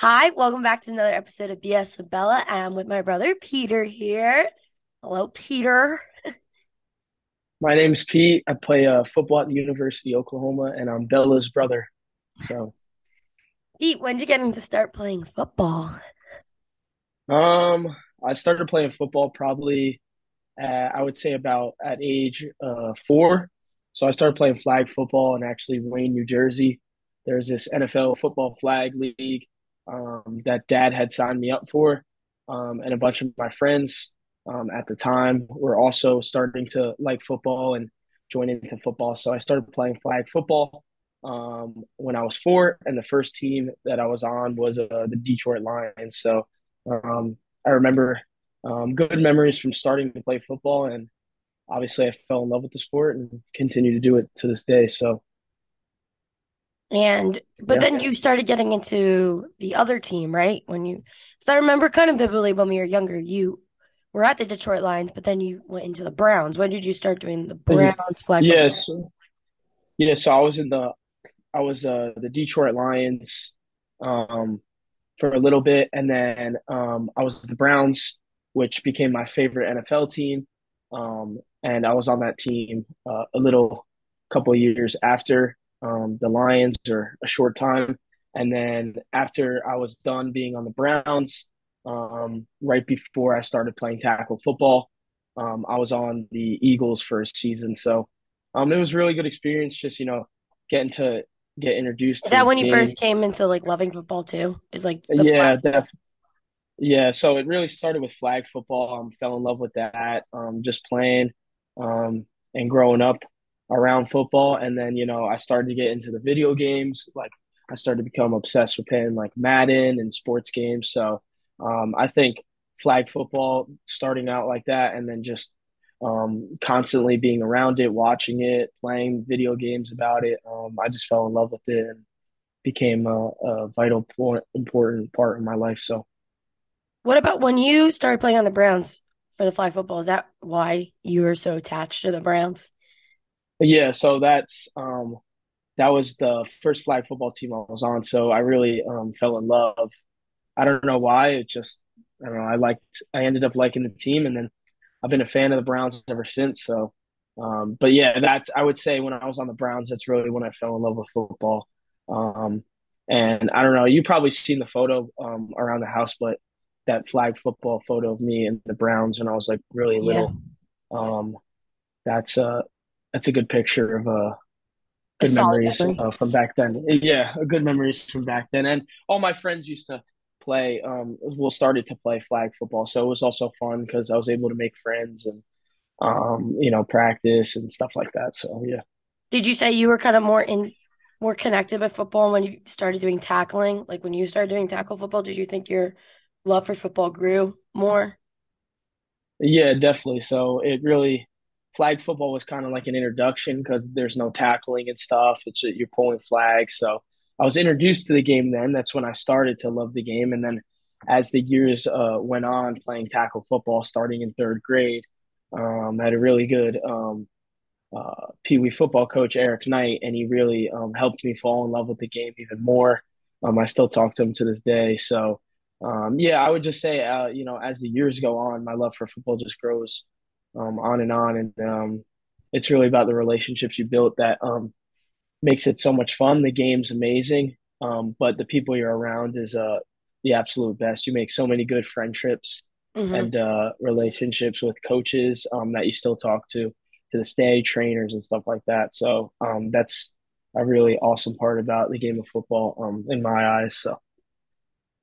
Hi, welcome back to another episode of BS with Bella. And I'm with my brother Peter here. Hello, Peter. My name's Pete. I play uh, football at the University of Oklahoma, and I'm Bella's brother. So, Pete, when did you get into start playing football? um, I started playing football probably at, I would say about at age uh, four. So I started playing flag football in actually Wayne, New Jersey. There's this NFL football flag league um, that Dad had signed me up for, um, and a bunch of my friends um, at the time were also starting to like football and join into football. So I started playing flag football um, when I was four, and the first team that I was on was uh, the Detroit Lions. So um, I remember um, good memories from starting to play football, and obviously I fell in love with the sport and continue to do it to this day. So And but yeah, then you started getting into the other team, right? When you, so I remember kind of vividly when we were younger, you were at the Detroit Lions, but then you went into the Browns. When did you start doing the Browns flag football? yes, yeah. So I was in the I was uh, the Detroit Lions um, for a little bit, and then um, I was the Browns, which became my favorite NFL team. Um, and I was on that team uh, a little couple of years after um, the Lions, or a short time. And then after I was done being on the Browns, um, right before I started playing tackle football, um, I was on the Eagles for a season. So um, it was a really good experience, just you know, getting to get introduced Is that when you game. first came into like loving football too? Is like? Yeah, def yeah. So it really started with flag football. Um, fell in love with that. Um, just playing, um, and growing up around football, and then you know I started to get into the video games. Like I started to become obsessed with playing like Madden and sports games. So um, I think flag football starting out like that, and then just um, constantly being around it, watching it, playing video games about it. Um, I just fell in love with it and became a, a vital, important part of my life. So. What about when you started playing on the Browns for the flag football? Is that why you were so attached to the Browns? Yeah, so that's um that was the first flag football team I was on. So I really um fell in love. I don't know why. It just I don't know. I liked I ended up liking the team and then I've been a fan of the Browns ever since. So um but yeah, that's I would say when I was on the Browns, that's really when I fell in love with football. Um and I don't know, you probably seen the photo um around the house, but that flag football photo of me and the Browns when I was like really Yeah, little. Um that's uh that's a good picture of uh a good memories uh, from back then. Yeah, good memories from back then. And all my friends used to play. Um, well, started to play flag football, so it was also fun because I was able to make friends and um, you know, practice and stuff like that. So yeah, Did you say you were kind of more in more connected with football when you started doing tackling? Like when you started doing tackle football, did you think your love for football grew more? yeah, definitely. So it really flag football was kind of like an introduction because there's no tackling and stuff. It's you're pulling flags. So I was introduced to the game then. That's when I started to love the game, and then as the years uh, went on, playing tackle football, starting in third grade. Um, I had a really good um, uh, Pee Wee football coach, Eric Knight, and he really um, helped me fall in love with the game even more. Um, I still talk to him to this day. So, um, yeah, I would just say, uh, you know, as the years go on, my love for football just grows um, on and on. And um, it's really about the relationships you built that um, makes it so much fun. The game's amazing, um, but the people you're around is uh, the absolute best. You make so many good friendships hmm and uh, relationships with coaches um, that you still talk to to this day, trainers and stuff like that. So um, that's a really awesome part about the game of football um, in my eyes. So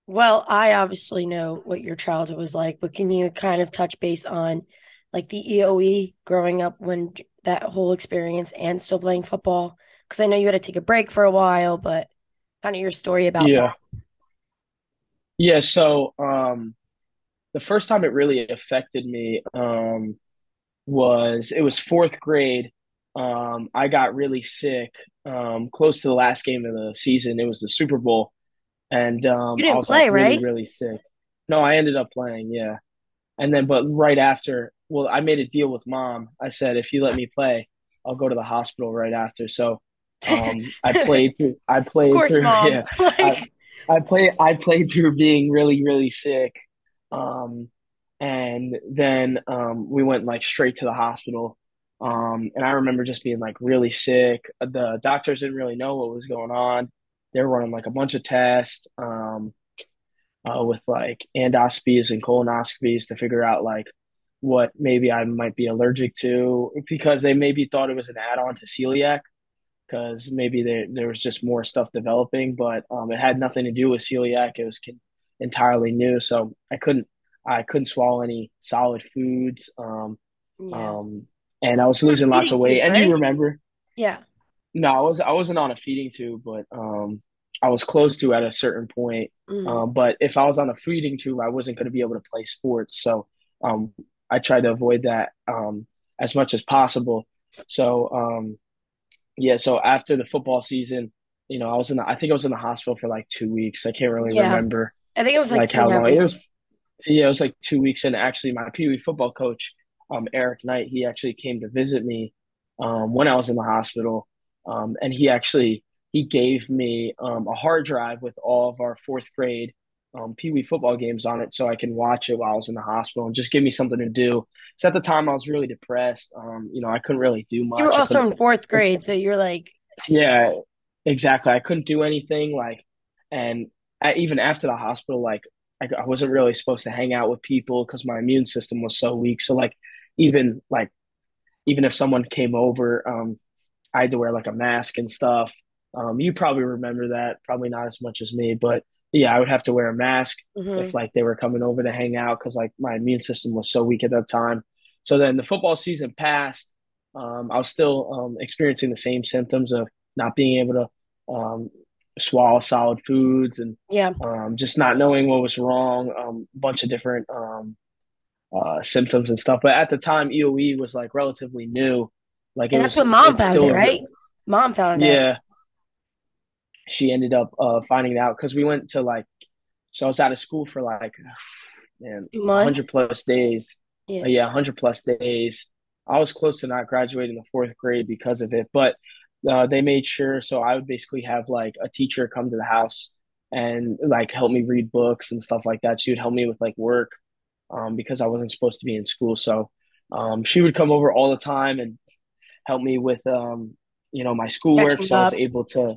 Well, I obviously know what your childhood was like, but can you kind of touch base on like the EOE growing up when that whole experience and still playing football? Because I know you had to take a break for a while, but kind of your story about that. yeah, yeah. So um, the first time it really affected me um, was it was fourth grade. Um, I got really sick um, close to the last game of the season. It was the Super Bowl, and You um, I didn't was like play, really, right? really sick. No, I ended up playing, yeah. And then, but right after, well, I made a deal with mom. I said, if you let me play, I'll go to the hospital right after. So, um, I played through, I played course, through, mom. yeah, I, Like, I play I played through being really really sick, um, and then um, we went like straight to the hospital. Um, and I remember just being like really sick. The doctors didn't really know what was going on. They were running like a bunch of tests um, uh, with like endoscopies and colonoscopies to figure out like what maybe I might be allergic to because they maybe thought it was an add-on to celiac because maybe there there was just more stuff developing, but um, it had nothing to do with celiac. It was entirely new, so I couldn't I couldn't swallow any solid foods, um, Yeah. um, and I was losing lots of tube, weight. And you remember? Yeah. No, I was I wasn't on a feeding tube, but um, I was close to at a certain point. Mm. Um, but if I was on a feeding tube, I wasn't going to be able to play sports, so um, I tried to avoid that um, as much as possible. So um, yeah, so after the football season, you know, I was in the, I think I was in the hospital for like two weeks. I can't really Yeah. remember I think it was like like two how long it weeks. was. Yeah, it was like two weeks. And actually, my Pee Wee football coach, um, Eric Knight, he actually came to visit me, um, when I was in the hospital. Um, and he actually he gave me um, a hard drive with all of our fourth grade um, Pee Wee football games on it, so I can watch it while I was in the hospital and just give me something to do. So at the time, I was really depressed. Um, you know, I couldn't really do much. You were also in fourth grade, so you're like, Yeah, exactly. I couldn't do anything like, and I, even after the hospital, like I, I wasn't really supposed to hang out with people because my immune system was so weak. So like, even like even if someone came over, um, I had to wear like a mask and stuff. Um, you probably remember that, probably not as much as me, but yeah, I would have to wear a mask if hmm like they were coming over to hang out because like my immune system was so weak at that time. So then the football season passed. Um, I was still um, experiencing the same symptoms of not being able to um, swallow solid foods and yeah. um, just not knowing what was wrong. Um, a bunch of different um, uh, symptoms and stuff. But at the time, EOE was like relatively new. Like it that's was, when mom found it, right? Mom found it. yeah. She ended up uh, finding out because we went to like, so I was out of school for like, man, Two a months. hundred plus days. Yeah. Uh, yeah, hundred plus days. I was close to not graduating the fourth grade because of it, but uh, they made sure. So I would basically have like a teacher come to the house and like help me read books and stuff like that. She would help me with like work um, because I wasn't supposed to be in school. So um, she would come over all the time and help me with um, you know my schoolwork. So I was able to,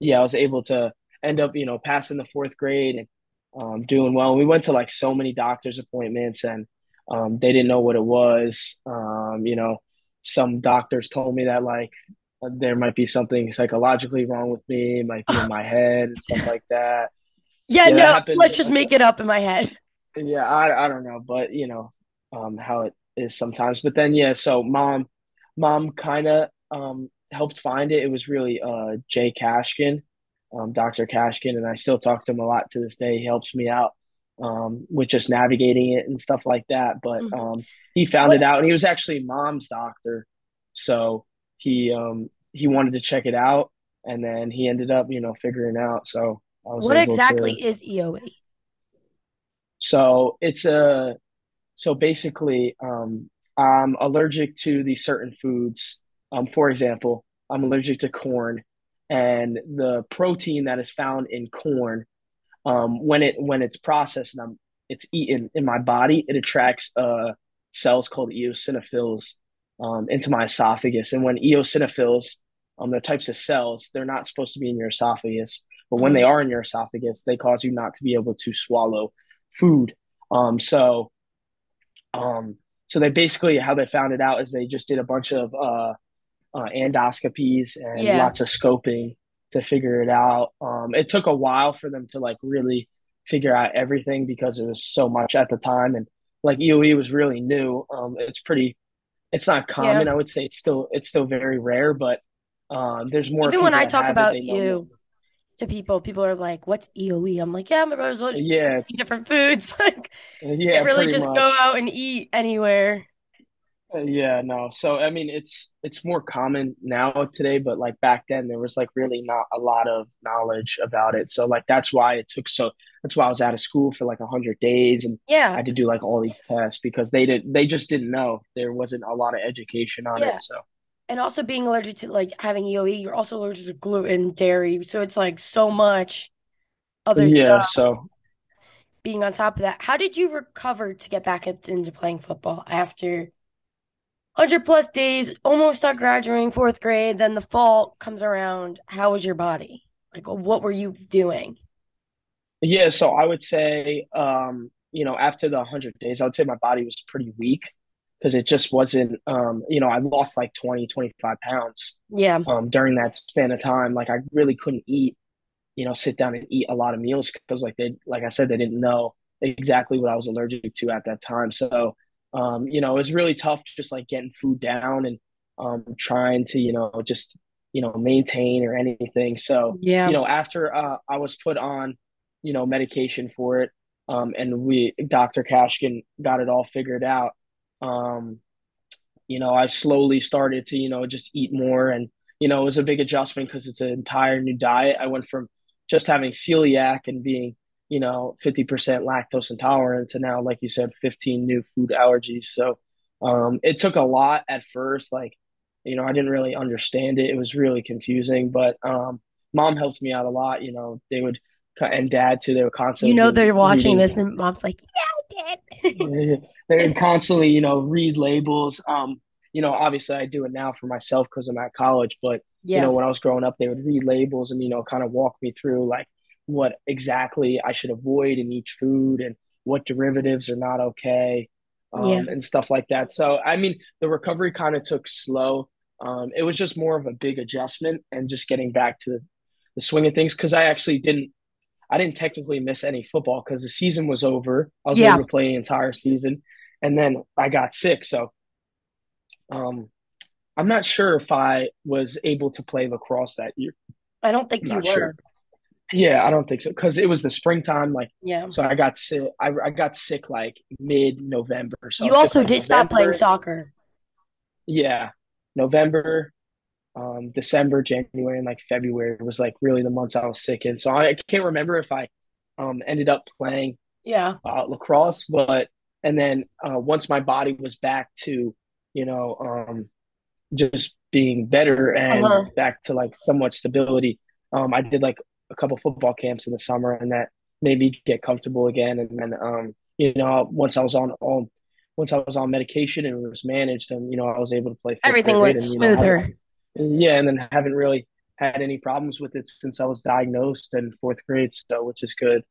yeah, I was able to end up you know passing the fourth grade and um, doing well. We went to like so many doctor's appointments and um, they didn't know what it was. Um, you know, some doctors told me that like there might be something psychologically wrong with me, it might be in my head and stuff like that. Yeah, Yeah, no, happened. let's just make it up in my head. Yeah, I I don't know, but you know, um, how it is sometimes. But then yeah, so mom, mom kind of um helped find it. It was really uh Jay Kashkin, um, Dr. Kashkin, and I still talk to him a lot to this day. He helps me out um with just navigating it and stuff like that. But Mhm. um he found What it out, and he was actually mom's doctor, so he um he wanted to check it out, and then he ended up you know figuring out. So I was what able to. exactly is EOE? So it's a So basically, um, I'm allergic to these certain foods. Um, for example, I'm allergic to corn, and the protein that is found in corn, um, when it when it's processed and I'm, it's eaten in my body, it attracts uh, cells called eosinophils um, into my esophagus. And when eosinophils, um, the types of cells, they're not supposed to be in your esophagus, but when they Mhm. are in your esophagus, they cause you not to be able to swallow food. Um, so um, so they basically how they found it out is they just did a bunch of uh, uh, endoscopies and Yeah. lots of scoping to figure it out. Um, it took a while for them to like really figure out everything because it was so much at the time, and like EOE was really new. Um, it's pretty, it's not Yeah. common. I would say it's still it's still very rare, but um, there's more Even when I talk about you to people, people are like, "What's EOE?" I'm like, "Yeah, my brother's to Yeah, different foods." Like, yeah, can't really just go out and eat anywhere. Uh, Yeah, no. So I mean, it's it's more common now today, but like back then there was like really not a lot of knowledge about it. So like that's why it took so that's why I was out of school for like a hundred days and yeah, I had to do like all these tests because they did they just didn't know. There wasn't a lot of education on Yeah. it. So And also being allergic to like having EOE, you're also allergic to gluten, dairy. So it's like so much. other Yeah, stuff so being on top of that. How did you recover to get back into playing football after 100 plus days, almost start graduating fourth grade, then the fall comes around? How was your body? Like, what were you doing? yeah, so I would say um, you know, after the 100 days, I would say my body was pretty weak because it just wasn't um, you know, I lost like 20, 25 pounds Yeah, um during that span of time. Like I really couldn't eat you know, sit down and eat a lot of meals because, like they, like I said, they didn't know exactly what I was allergic to at that time. So, um, you know, it was really tough just like getting food down and um, trying to, you know, just you know maintain or anything. So, yeah. you know, after uh, I was put on, you know, medication for it, um, and we Dr. Kashkin got it all figured out. Um, you know, I slowly started to, you know, just eat more. And, you know, it was a big adjustment because it's an entire new diet. I went from just having celiac and being, you know, 50% lactose intolerant to now, like you said, 15 new food allergies. So um, it took a lot at first. Like, you know, I didn't really understand it. It was really confusing, but um, mom helped me out a lot. You know, they would, cut and dad too, they would you know they're watching reading this, and mom's like, "Yeah, I did." they would constantly, you know, read labels. Um, you know, obviously I do it now for myself because I'm at college, but you know, when I was growing up, they would read labels and, you know, kind of walk me through like what exactly I should avoid in each food and what derivatives are not okay, yeah, um, and stuff like that. So, I mean, the recovery kind of took slow. Um, it was just more of a big adjustment and just getting back to the swing of things because I actually didn't I didn't technically miss any football because the season was over. I was able to play the entire season, and then I got sick. So um, I'm not sure if I was able to play lacrosse that year. I don't I'm think you were. sure. Yeah, I don't think so because it was the springtime. Like, Yeah. so I got sick. I, I got sick like mid November. So I You also did stop playing soccer. Yeah, November, um, December, January, and like February was like really the months I was sick in. So I can't remember if I um, ended up playing Yeah. uh, lacrosse, but and then uh, once my body was back to, you know, um, just being better and Uh-huh. back to like somewhat stability, um, I did like a couple football camps in the summer, and that made me get comfortable again. And then, um, you know, once I was on all, once I was on medication and it was managed, and you know, I was able to play Everything went and you know, smoother. yeah, and then haven't really had any problems with it since I was diagnosed in fourth grade, so which is good.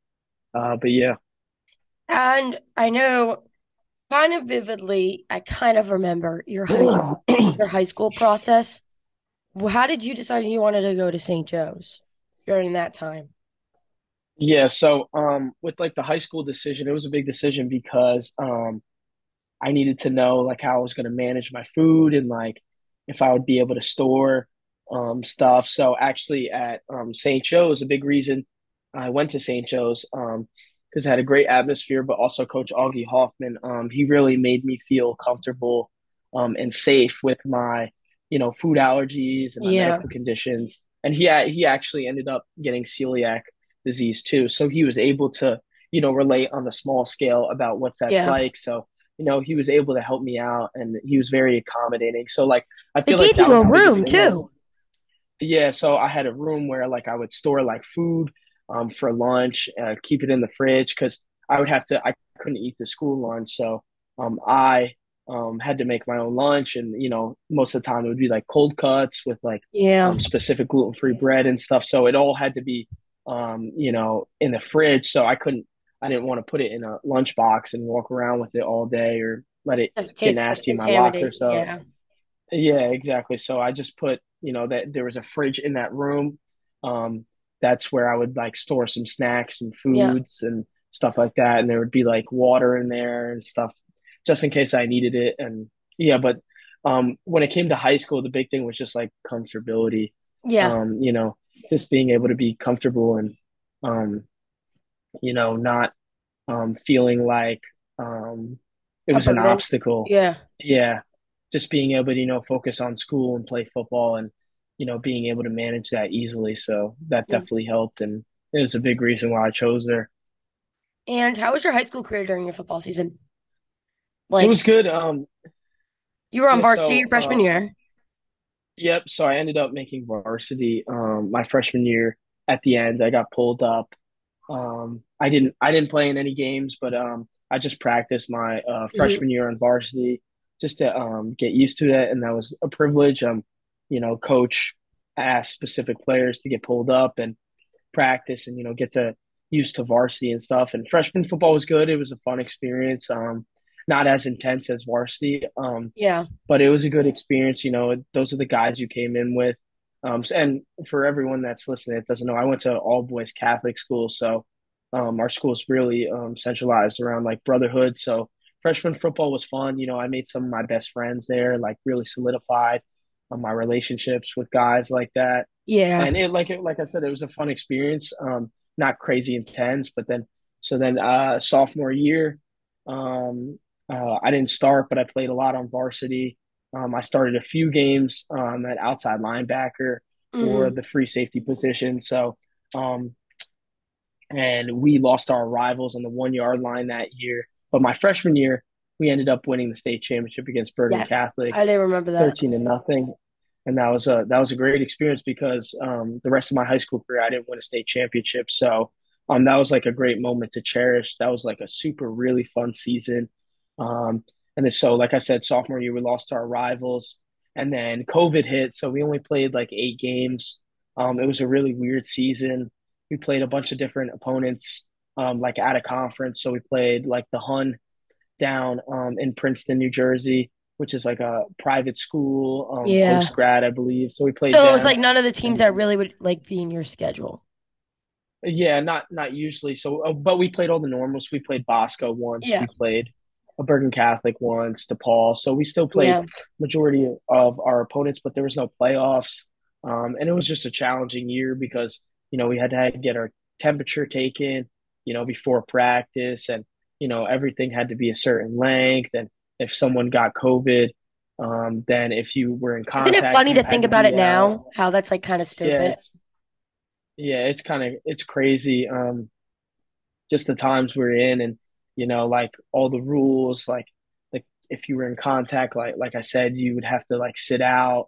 Uh, but yeah. And I know kind of vividly, I kind of remember your high your high school process. How did you decide you wanted to go to St. Joe's during that time? Yeah, so um with like the high school decision, it was a big decision because um I needed to know like how I was going to manage my food and like if I would be able to store um stuff. So actually at um St. Joe's, a big reason I went to St. Joe's um because it had a great atmosphere, but also Coach Augie Hoffman, um he really made me feel comfortable um and safe with my you know food allergies and my Yeah. medical conditions. And he he actually ended up getting celiac disease too. So he was able to, you know, relate on the small scale about what's that's Yeah. like. So, you know, he was able to help me out and he was very accommodating. So like I They feel like gave that you a room thing was too. yeah, so I had a room where like I would store like food um for lunch, uh, keep it in the fridge because I would have to I couldn't eat the school lunch. So um I um had to make my own lunch and you know most of the time it would be like cold cuts with like Yeah. um specific gluten-free bread and stuff. So it all had to be um you know in the fridge so I couldn't I didn't want to put it in a lunchbox and walk around with it all day or let it get case it gets nasty in my locker. So Yeah. yeah, exactly. So I just put, you know, that there was a fridge in that room. Um, that's where I would like store some snacks and Yeah. foods and stuff like that. And there would be like water in there and stuff just in case I needed it. And yeah, but um, when it came to high school, the big thing was just like comfortability. Yeah. Um, you know, just being able to be comfortable and um, you know, not um feeling like um it was an obstacle Yeah. yeah, just being able to, you know, focus on school and play football and, you know, being able to manage that easily. So that Yeah. definitely helped. And it was a big reason why I chose there. And how was your high school career during your football season? It was good. Um, you were on yeah, varsity so, your freshman uh, year. yep. So I ended up making varsity, um, my freshman year at the end. I got pulled up. Um, I didn't I didn't play in any games, but um, I just practiced my uh, hmm freshman year on varsity just to um, get used to it, and that was a privilege. Um, you know, coach asked specific players to get pulled up and practice, and you know, get to used to varsity and stuff. And freshman football was good; it was a fun experience. Um, not as intense as varsity, um, Yeah. but it was a good experience. You know, those are the guys you came in with. Um, and for everyone that's listening that doesn't know, I went to all boys Catholic school, so um, our school is really um, centralized around like brotherhood. So freshman football was fun. You know, I made some of my best friends there, like really solidified um, my relationships with guys like that. Yeah. And it like it, like I said, it was a fun experience. Um, not crazy intense, but then so then uh, sophomore year, um, uh, I didn't start, but I played a lot on varsity. Um, I started a few games um, at outside linebacker or hmm the free safety position. So um, and we lost our rivals on the one yard line that year. But my freshman year, we ended up winning the state championship against Bergen Yes. Catholic, I didn't remember that. thirteen to nothing, and that was a that was a great experience because um, the rest of my high school career, I didn't win a state championship, so um, that was like a great moment to cherish. That was like a super really fun season, um, and then so like I said, sophomore year we lost to our rivals, and then COVID hit, so we only played like eight games. Um, it was a really weird season we played a bunch of different opponents, um, like at a conference. So we played like the Hun down um, in Princeton, New Jersey, which is like a private school, um, Yeah. post grad, I believe. So we played So it was like none of the teams that really would like be in your schedule. yeah, not not usually. So, uh, but we played all the normals. We played Bosco once. Yeah. We played a Bergen Catholic once, DePaul. So we still played Yeah. majority of our opponents, but there was no playoffs. Um, and it was just a challenging year because you know we had to get our temperature taken, you know, before practice, and you know everything had to be a certain length. And if someone got COVID, um, then if you were in contact. Isn't it funny to think to about it out. now? How that's like kind of Yeah, stupid. it's yeah, it's kind of it's crazy. Um, just the times we're in and you know like all the rules like like if you were in contact like like I said you would have to like sit out.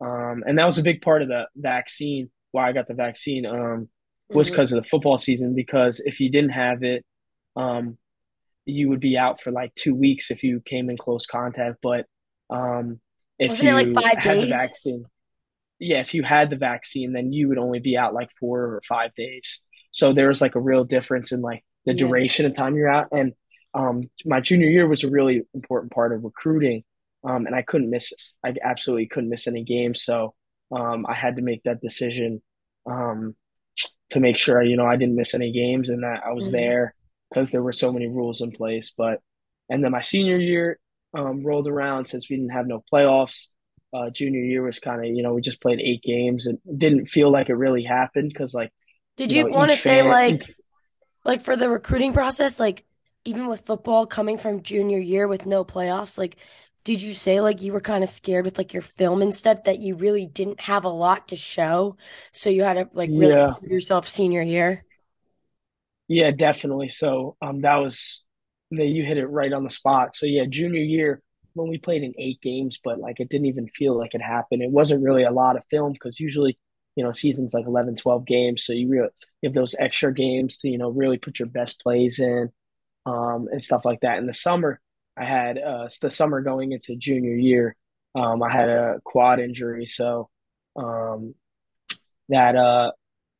Um and that was a big part of the vaccine why I got the vaccine um was because of the football season because if you didn't have it um you would be out for like 2 weeks if you came in close contact. But um if Wasn't it like you five had the vaccine yeah, if you had the vaccine, then you would only be out like four or five days. So there was like a real difference in like the Yeah. duration of time you're out. And um, my junior year was a really important part of recruiting. Um, and I couldn't miss, I absolutely couldn't miss any games. So um, I had to make that decision um, to make sure, you know, I didn't miss any games and that I was hmm there because there were so many rules in place. But, and then my senior year um, rolled around since we didn't have no playoffs uh, junior year was kind of, you know, we just played eight games and didn't feel like it really happened because, like, Did you you know, want to say fan, like like for the recruiting process, like even with football coming from junior year with no playoffs, like did you say like you were kind of scared with like your film and stuff that you really didn't have a lot to show, so you had to like really yeah, prove yourself senior year? yeah, definitely. So, um, that was that you hit it right on the spot. So, yeah, junior year when we played in eight games, but like it didn't even feel like it happened. It wasn't really a lot of film because usually, you know, seasons like 11, 12 games. So you really have those extra games to, you know, really put your best plays in. um, and stuff like that. In the summer, I had uh, the summer going into junior year. Um, I had a quad injury, so um, that uh,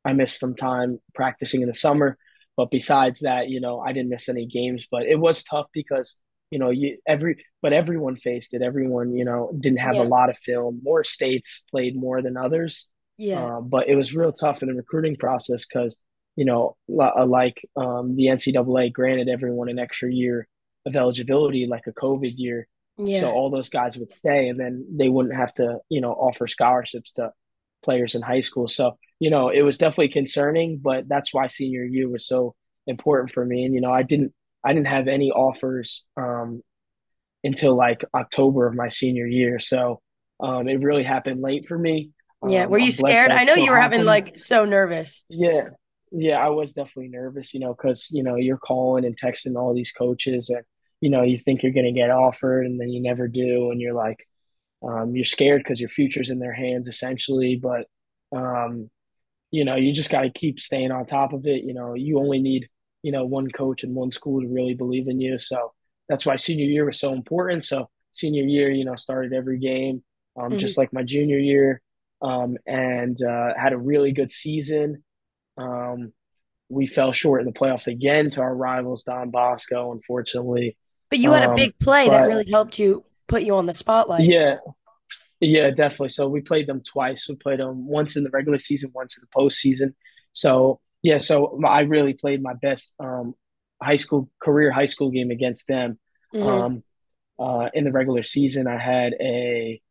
I missed some time practicing in the summer. But besides that, you know, I didn't miss any games. But it was tough because you know you every but everyone faced it. Everyone you know didn't have a lot of film. More states played more than others, Yeah. um, but it was real tough in the recruiting process because you know like um, the NCAA granted everyone an extra year of eligibility, like a COVID year. So all those guys would stay, and then they wouldn't have to you know offer scholarships to players in high school. So you know, it was definitely concerning, but that's why senior year was so important for me. And, you know, I didn't, I didn't have any offers, um, until like October of my senior year. So, um, it really happened late for me. Yeah. Um, Were you I'm scared? I know you were having like so nervous. Yeah. Yeah. I was definitely nervous, you know, cause, you know, you're calling and texting all these coaches and, you know, you think you're going to get offered and then you never do. And you're like, um, you're scared because your future's in their hands essentially. But, um, you know, you just got to keep staying on top of it. You know, you only need, you know, one coach and one school to really believe in you. So that's why senior year was so important. So senior year, you know, started every game, um, hmm just like my junior year, um, and uh, had a really good season. Um, we fell short in the playoffs again to our rivals, Don Bosco, unfortunately. But you had a Um, big play that really helped you put you on the spotlight. yeah, yeah, definitely. So we played them twice. We played them once in the regular season, once in the postseason. So yeah, so I really played my best um, high school career high school game against them. hmm Um, uh, in the regular season, I had a,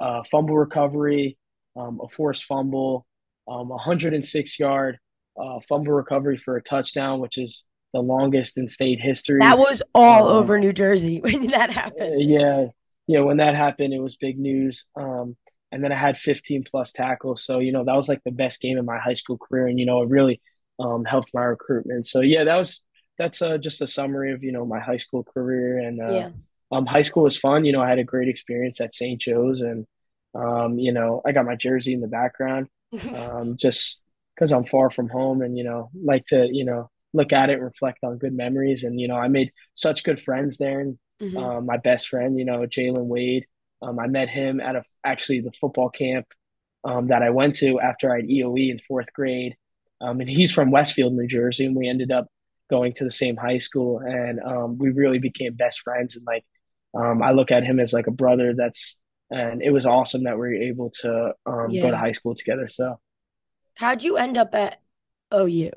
a fumble recovery, um, a forced fumble, um, 106 yard uh, fumble recovery for a touchdown, which is the longest in state history. That was all Um, over New Jersey when that happened. yeah, yeah. When that happened, it was big news. Um, and then I had 15 plus tackles, so you know that was like the best game in my high school career, and you know it really um, helped my recruitment. So yeah, that was that's uh, just a summary of you know my high school career, and uh, Yeah. um, high school was fun. You know, I had a great experience at St. Joe's, and um, you know I got my jersey in the background, um, just because I'm far from home, and you know like to you know look at it, reflect on good memories, and you know I made such good friends there, and hmm um, my best friend, you know, Jalen Wade. Um, I met him at a, actually the football camp um, that I went to after I had EOE in fourth grade. Um, and he's from Westfield, New Jersey, and we ended up going to the same high school, and um, we really became best friends. And like, um, I look at him as like a brother. That's and it was awesome that we were able to um, go to high school together. So How'd you end up at OU?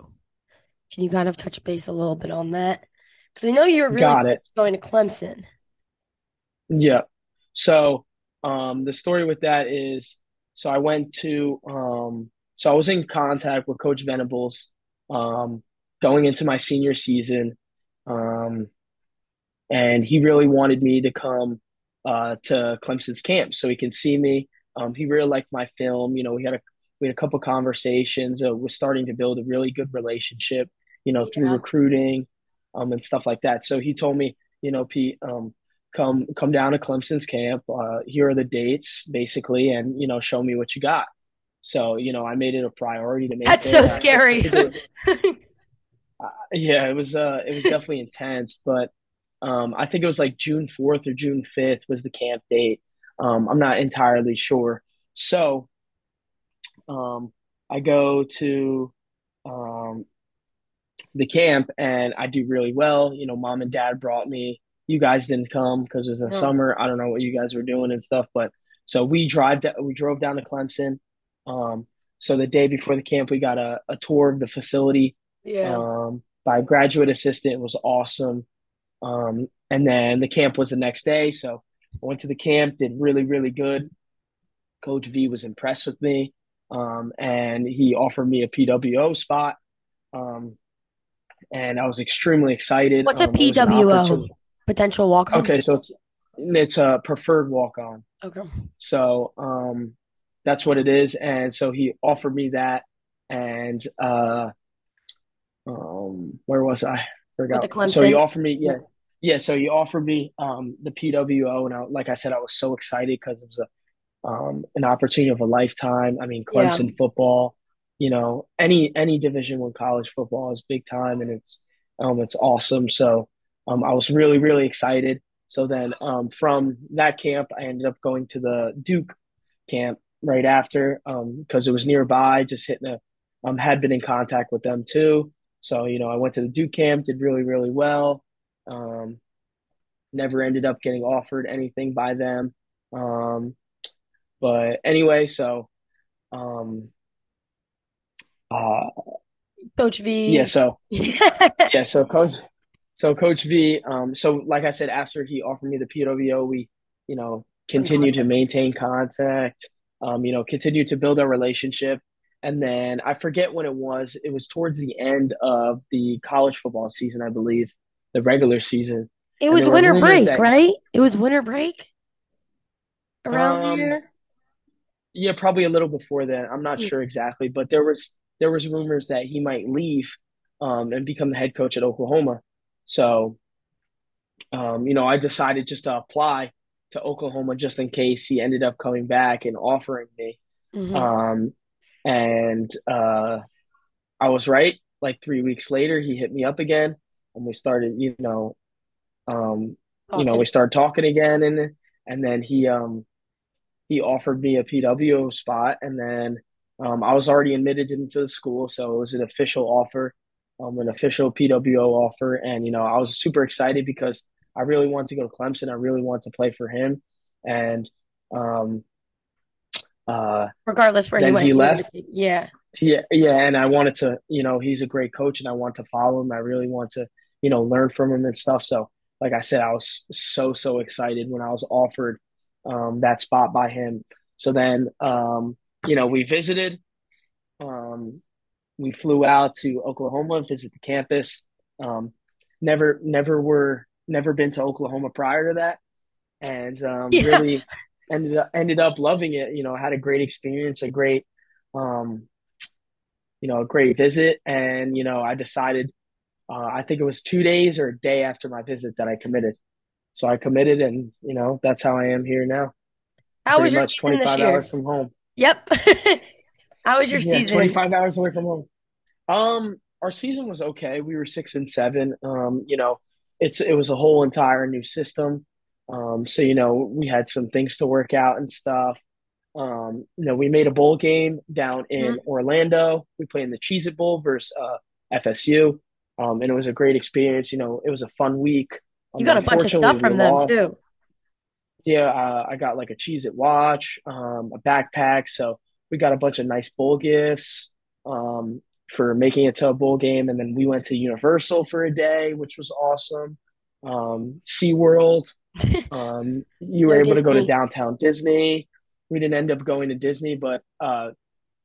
Can you kind of touch base a little bit on that? Because I know you were really going to Clemson. Yeah. So um, the story with that is, so I went to, um, so I was in contact with Coach Venables um, going into my senior season, um, and he really wanted me to come uh, to Clemson's camp so he can see me. Um, he really liked my film. You know, we had a we had a couple conversations. Uh, we're starting to build a really good relationship. You know, through recruiting, um, and stuff like that. So he told me, you know, Pete, um, come come down to Clemson's camp. Uh, here are the dates, basically, and you know, show me what you got. So, you know, I made it a priority to make That's so. I, scary. it, uh, yeah, it was uh, it was definitely intense, but um, I think it was like June 4th or June 5th was the camp date. Um, I'm not entirely sure. So, um, I go to um, the camp and I do really well. You know, mom and dad brought me. You guys didn't come because it was in Oh, summer. I don't know what you guys were doing and stuff, but so we drive we drove down to Clemson. Um, so the day before the camp, we got a, a tour of the facility yeah. um, by a graduate assistant. It was awesome. Um, and then the camp was the next day. So I went to the camp, did really, really good. Coach V was impressed with me. Um, and he offered me a PWO spot. Um, and I was extremely excited. What's a Um, it was an PWO? Potential walk-on? Okay, so it's it's a preferred walk on. Okay. So um, that's what it is. And so he offered me that, and uh, um, where was I? With the Forgot. So you offered me, Yeah. yeah, yeah. So you offered me um, the PWO, and I, like I said, I was so excited because it was a um, an opportunity of a lifetime. I mean, Yeah. Clemson football, you know, any any Division One college football is big time, and it's um, it's awesome. So um, I was really really excited. So then um, from that camp, I ended up going to the Duke camp right after um, because it was nearby. Just hitting a um, had been in contact with them too. So you know, I went to the Duke camp, did really really well. Um, never ended up getting offered anything by them. Um, but anyway, so um uh Coach V. yeah, so yeah, so coach so coach V, um so like I said, after he offered me the PWO, we, you know, In continue to maintain contact, um, you know, continue to build our relationship. And then I forget when it was, it was towards the end of the college football season, I believe, the regular season. It And was winter break, that right? It was winter break around um there. Yeah, probably a little before then. I'm not Yeah. sure exactly, but there was there was rumors that he might leave um, and become the head coach at Oklahoma. So, um, you know, I decided just to apply to Oklahoma just in case he ended up coming back and offering me. hmm Um, and uh, I was right. Like three weeks later, he hit me up again, and we started, you know, um, you know, we started talking again, and and then he um he offered me a PWO spot, and then um, I was already admitted into the school, so it was an official offer, um, an official PWO offer, and you know I was super excited because I really wanted to go to Clemson. I really wanted to play for him, and um, uh, Regardless where he went, he you were gonna left. yeah. Yeah, yeah, and I wanted to, you know, he's a great coach, and I want to follow him. I really want to, you know, learn from him and stuff. So, like I said, I was so so excited when I was offered um, that spot by him. So then, um, you know, we visited. Um, we flew out to Oklahoma, and visit the campus. Um, never, never were, never been to Oklahoma prior to that, and um, Yeah. really ended up ended up loving it. You know, had a great experience, a great, um, you know, a great visit, and you know, I decided. Uh, I think it was two days or a day after my visit that I committed. So I committed, and you know, that's how I am here now. How Pretty was your much season this 25 year? hours from home. Yep. How was your Yeah, season? 25 hours away from home. Um, our season was okay. We were six and seven. Um, you know, it's it was a whole entire new system. Um, so you know, we had some things to work out and stuff. Um, you know, we made a bowl game down in Mhm. Orlando. We played in the Cheez It Bowl versus uh, FSU. Um, and it was a great experience. You know, it was a fun week. You got a bunch of stuff from them lost. too. Yeah, uh, I got like a Cheez It watch, um, a backpack. So we got a bunch of nice bowl gifts um, for making it to a bowl game. And then we went to Universal for a day, which was awesome. Um, SeaWorld. Um, you were able to go to downtown Disney. We didn't end up going to Disney, but uh,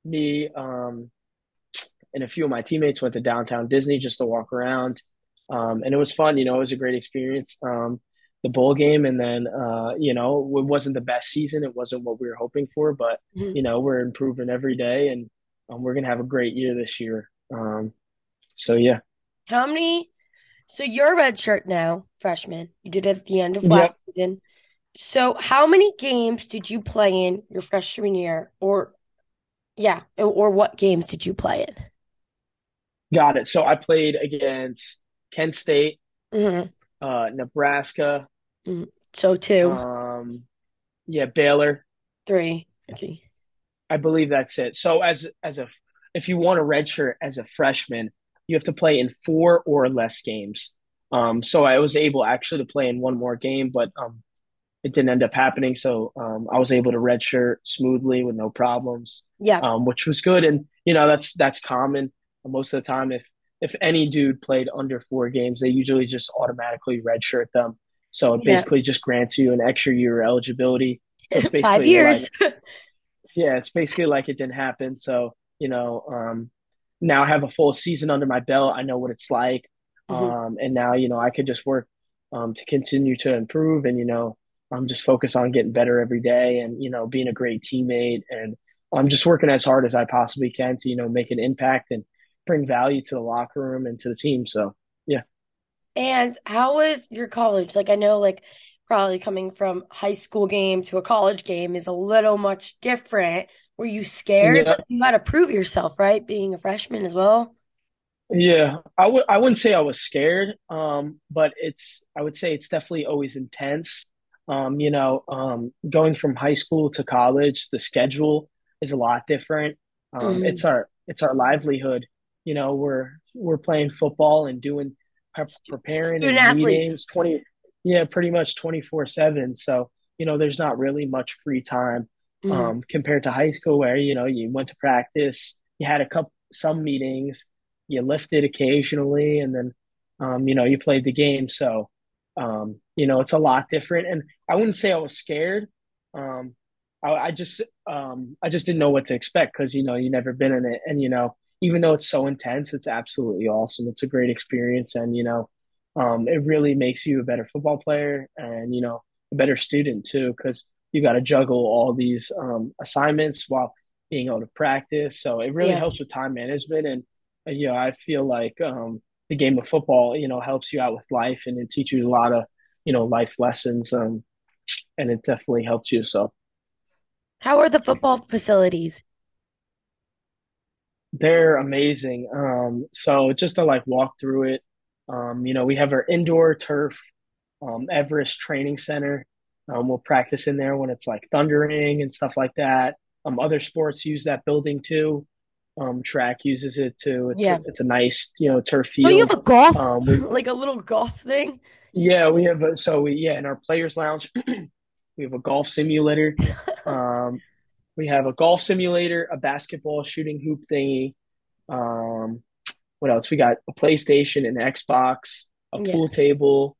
me um, and a few of my teammates went to downtown Disney just to walk around. Um, and it was fun. You know, it was a great experience. Um, the bowl game, and then uh, you know, it wasn't the best season. It wasn't what we were hoping for, but Mhm. you know, we're improving every day, and um, we're gonna have a great year this year. Um, so yeah, How many? So you're a red shirt now, freshman. You did it at the end of yep, last season. So how many games did you play in your freshman year? Or yeah, or what games did you play in? got it. So I played against Kent State, in? uh, Nebraska, hmm So two, um, yeah, Baylor. three. Okay. I believe that's it. So as as a if you want a red shirt as a freshman, you have to play in four or less games. Um, so I was able actually to play in one more game, but um, it didn't end up happening. So um, I was able to redshirt smoothly with no problems, Yeah. um, which was good. And you know that's that's common most of the time. If if any dude played under four games, they usually just automatically redshirt them. So it Yeah. basically just grants you an extra year eligibility. So it's Five basically like years. yeah, it's basically like it didn't happen. So, you know, um, now I have a full season under my belt. I know what it's like. Mhm. Um, and now, you know, I could just work um, to continue to improve and, you know, I'm just focused on getting better every day and, you know, being a great teammate. And I'm just working as hard as I possibly can to, you know, make an impact and bring value to the locker room and to the team. So, yeah. And how was your college? Like I know like probably coming from high school game to a college game is a little much different. Were you scared? Yeah. You got to prove yourself, right? Being a freshman as well. Yeah, I would I wouldn't say I was scared, um, but it's I would say it's definitely always intense. Um, you know, um, going from high school to college, the schedule is a lot different. Um, it's Mhm. our it's our livelihood. You know, we're we're playing football and doing pre- preparing Student and meetings 20 yeah, pretty much 24/7. So, you know, there's not really much free time Mhm. um, compared to high school where, you know, you went to practice, you had a couple some meetings you lifted occasionally, and then um, you know you played the game. So um, you know it's a lot different. And I wouldn't say I was scared. Um, I, I just um, I just didn't know what to expect because you know you never been in it, and you know even though it's so intense, it's absolutely awesome. It's a great experience, and you know um, it really makes you a better football player and you know a better student too because you got to juggle all these um, assignments while being able to practice. So it really Yeah. helps with time management and uh, you know, I feel like um, the game of football, you know, helps you out with life and it teaches you a lot of, you know, life lessons. Um, and it definitely helps you. So, How are the football facilities? They're amazing. Um, so just to like walk through it, um, you know, we have our indoor turf, um, Everest Training Center. Um, we'll practice in there when it's like thundering and stuff like that. Um, other sports use that building too. Um, track uses it too. It's a, Yeah. it's a nice, you know, turf field. Oh, you have a golf, Um, we like a little golf thing? yeah, we have a, so we yeah in our players lounge we have a golf simulator. Um, we have a golf simulator, a basketball shooting hoop thingy. Um, what else? We got a PlayStation, an Xbox, a Yeah. pool table.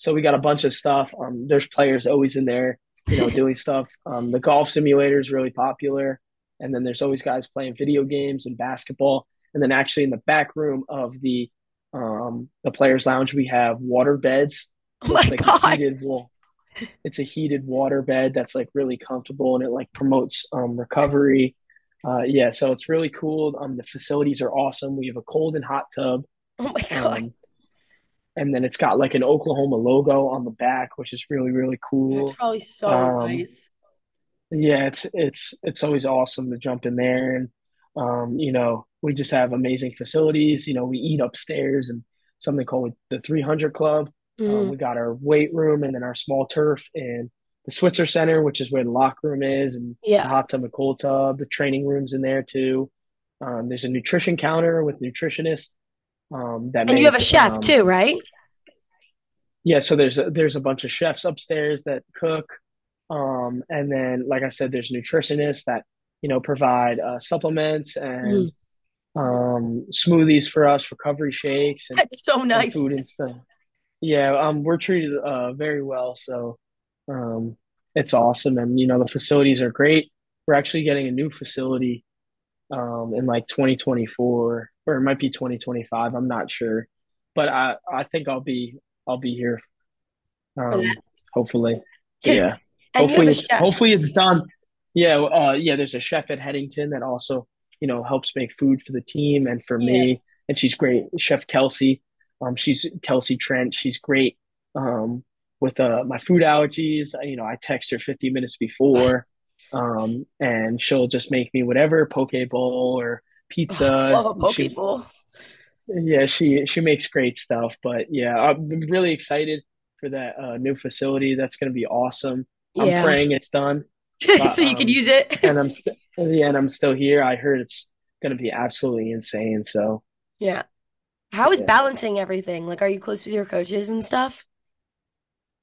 So we got a bunch of stuff. Um, there's players always in there, you know, doing stuff. Um, the golf simulator is really popular, and then there's always guys playing video games and basketball. And then actually in the back room of the um, the players' lounge, we have water beds. Oh my it's like a God. heated well, it's a heated water bed that's like really comfortable and it like promotes um, recovery. Uh, yeah, so it's really cool. Um, the facilities are awesome. We have a cold and hot tub. Oh my God. Um, and then it's got like an Oklahoma logo on the back, which is really, really cool. probably so Um, nice. yeah, it's it's it's always awesome to jump in there and um, you know, we just have amazing facilities. You know, we eat upstairs and something called the 300 Club. Mm, we got our weight room and then our small turf and the Switzer Center, which is where the locker room is, and the hot tub and cold tub. The training room's in there too. Um, there's a nutrition counter with nutritionists um, that And you have a chef um, too, right? yeah. So there's a, there's a bunch of chefs upstairs that cook, um, and then like I said, there's nutritionists that you know provide uh, supplements Mm, and um, smoothies for us, recovery shakes and that's so and nice. food and stuff. Yeah, um, we're treated uh very well, so um, it's awesome, and you know the facilities are great. We're actually getting a new facility um in like 2024, or it might be 2025. I'm not sure, but I I think I'll be I'll be here um hopefully. Yeah, And you have hopefully it's hopefully it's done. Yeah, uh, yeah. There's a chef at Headington that also you know helps make food for the team and for Yeah. me, and she's great. Chef Kelsey, um, she's Kelsey Trent. She's great. Um, with uh my food allergies, you know, I text her 50 minutes before, um, and she'll just make me whatever poke bowl or pizza. Love a poke She bowl. yeah, she she makes great stuff. But yeah, I'm really excited for that uh, new facility. That's going to be awesome. I'm praying it's done, but So you um, use it. and I'm st yeah, and I'm still here. I heard it's going to be absolutely insane. So Yeah. How is yeah, balancing everything? Like, are you close with your coaches and stuff?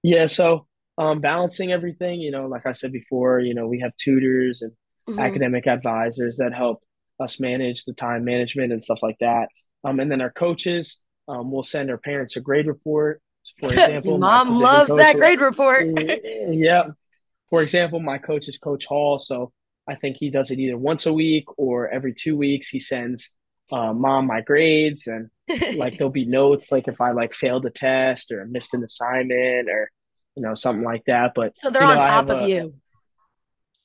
yeah. So um, balancing everything, you know, like I said before, you know, we have tutors and hmm academic advisors that help us manage the time management and stuff like that. Um, and then our coaches, um, will send our parents a grade report. For example, Mom loves that grade report. Yeah. For example, my coach is Coach Hall, so I think he does it either once a week or every two weeks. He sends uh, mom my grades, and like there'll be notes like if I like failed a test or missed an assignment or you know something like that. But So they're you know, on top of a you.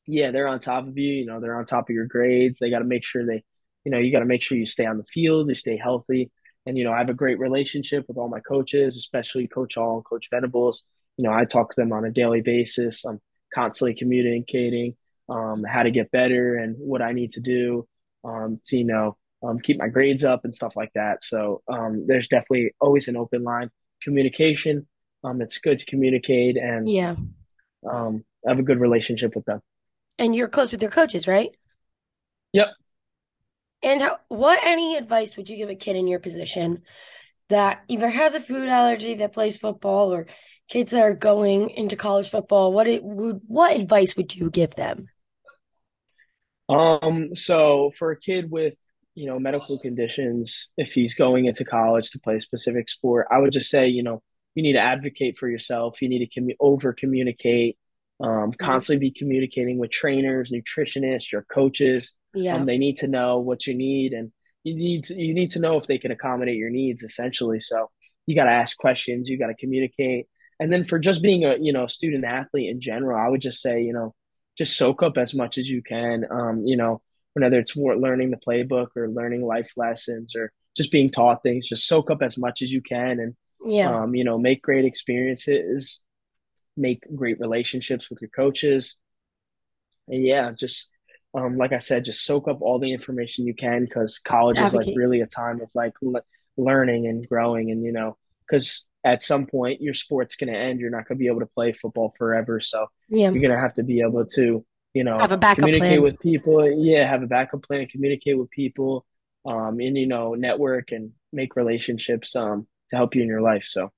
Yeah, they're on top of you. You know, they're on top of your grades. They got to make sure they, you know, you got to make sure you stay on the field, you stay healthy. And, you know, I have a great relationship with all my coaches, especially Coach Hall and Coach Venables. You know, I talk to them on a daily basis. I'm constantly communicating um, how to get better and what I need to do um, to, you know, um, keep my grades up and stuff like that. So um, there's definitely always an open line communication. Um, it's good to communicate and Yeah. um, have a good relationship with them. And you're close with your coaches, right? Yep. And how, what any advice would you give a kid in your position that either has a food allergy that plays football or kids that are going into college football? What it would what advice would you give them? Um, so for a kid with, you know, medical conditions, if he's going into college to play a specific sport, I would just say, you know, you need to advocate for yourself. You need to commu over communicate, um, constantly be communicating with trainers, nutritionists, your coaches. Um, Yeah. they need to know what you need and you need to, you need to know if they can accommodate your needs essentially. So you got to ask questions, you got to communicate. And then for just being a, you know, student athlete in general, I would just say, you know, just soak up as much as you can. Um, you know, whether it's more learning the playbook or learning life lessons or just being taught things, just soak up as much as you can and, Yeah. um, you know, make great experiences, make great relationships with your coaches. And yeah, just Um, like I said, just soak up all the information you can because college is like really a time of like le learning and growing, and you know, because at some point your sport's going to end, you're not going to be able to play football forever, so Yeah. you're going to have to be able to, you know, Have a backup communicate plan. Communicate with people. Yeah, have a backup plan, communicate with people, um, and you know, network and make relationships, um, to help you in your life. So.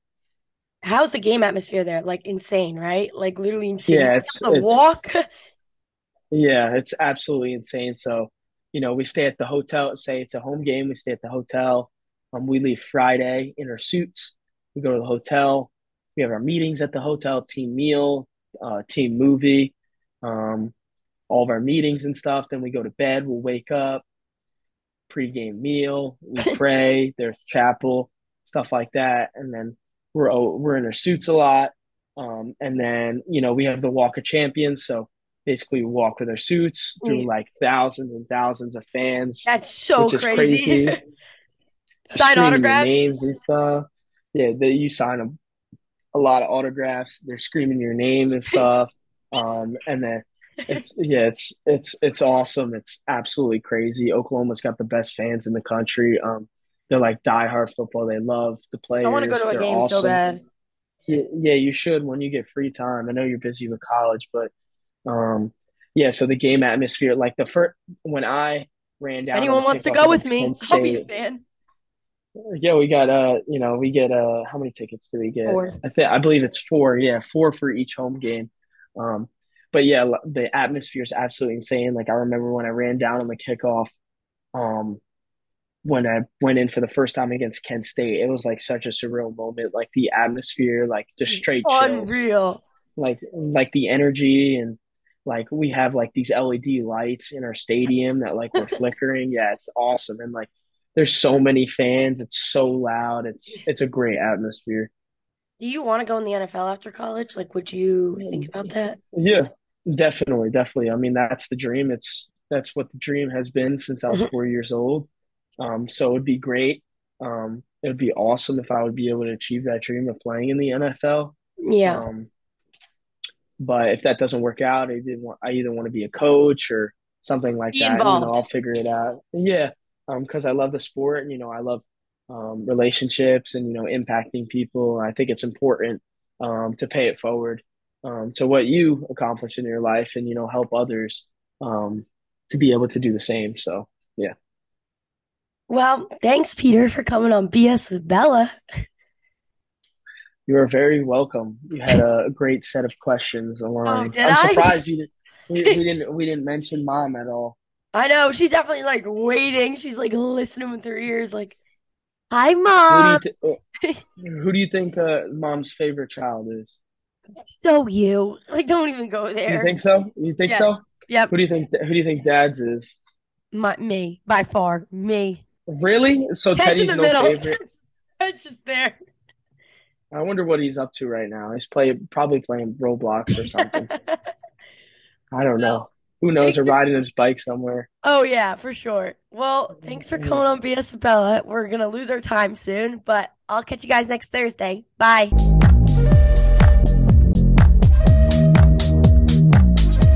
How's the game atmosphere there? Like insane, right? Like literally insane. Yeah, it's to it's walk. yeah, it's absolutely insane. So, you know, we stay at the hotel, say it's a home game, we stay at the hotel. Um, we leave Friday in our suits. We go to the hotel. We have our meetings at the hotel, team meal, uh, team movie, um, all of our meetings and stuff. Then we go to bed. We'll wake up, pregame meal, we pray, there's chapel, stuff like that, and then we're we're in our suits a lot. Um, and then you know we have the Walk of Champions, so basically we walk with our suits through like thousands and thousands of fans, That's so crazy. crazy. Sign autographs. names and stuff. Yeah, that you sign a, a lot of autographs. They're screaming your name and stuff. Um, and then it's yeah, it's it's it's awesome. It's absolutely crazy. Oklahoma's got the best fans in the country. Um, they're like diehard football. They love the I want to go to a They're game so bad. Yeah, you should when you get free time. I know you're busy with college, but um, yeah. So the game atmosphere, like the first when I ran down Anyone wants to go with me? I'll be a fan. yeah, we got uh, you know, we get uh, how many tickets do we get? Or I think I believe it's four. Yeah, four for each home game. Um, but yeah, the atmosphere is absolutely insane. Like I remember when I ran down on the kickoff, um, when I went in for the first time against Kent State, it was like such a surreal moment. Like the atmosphere, like just straight chills. unreal. Like like the energy and like we have like these LED lights in our stadium that like were flickering. Yeah, it's awesome. And like there's so many fans. It's so loud. It's it's a great atmosphere. Do you want to go in the NFL after college? Like, would you think mm. about that? Yeah, definitely, definitely. I mean, that's the dream. It's that's what the dream has been since I was mm-hmm. four years old. Um, so it'd be great. Um, it would be awesome if I would be able to achieve that dream of playing in the NFL. Yeah. Um, but if that doesn't work out, I didn't want, I either want to be a coach or something like Be that, and you know. I'll figure it out. Yeah, um, because I love the sport, and you know, I love um relationships and you know, impacting people. I think it's important um to pay it forward um to what you accomplish in your life, and you know, help others um to be able to do the same. So Well, thanks, Peter, for coming on BS with Bella. you are very welcome. You had a, great set of questions Oh, along. did I'm I? surprised you didn't. We, we didn't we didn't mention mom at all. I know. She's definitely like waiting. She's like listening with her ears, like, hi, Who do you mom. th who do you think uh, mom's favorite child is? So you. Like, don't even go there. You think so? You think Yes. so? Yep. Who do you think who do you think dad's is? My, me, by far. Me. Really? So Teddy's no middle. favorite. Ted's just there. I wonder what he's up to right now. He's play probably playing Roblox or something. I don't know. Who knows? Or riding his bike somewhere. Oh yeah, for sure. Well, thanks for coming on BS Bella. We're gonna lose our time soon, but I'll catch you guys next Thursday. Bye.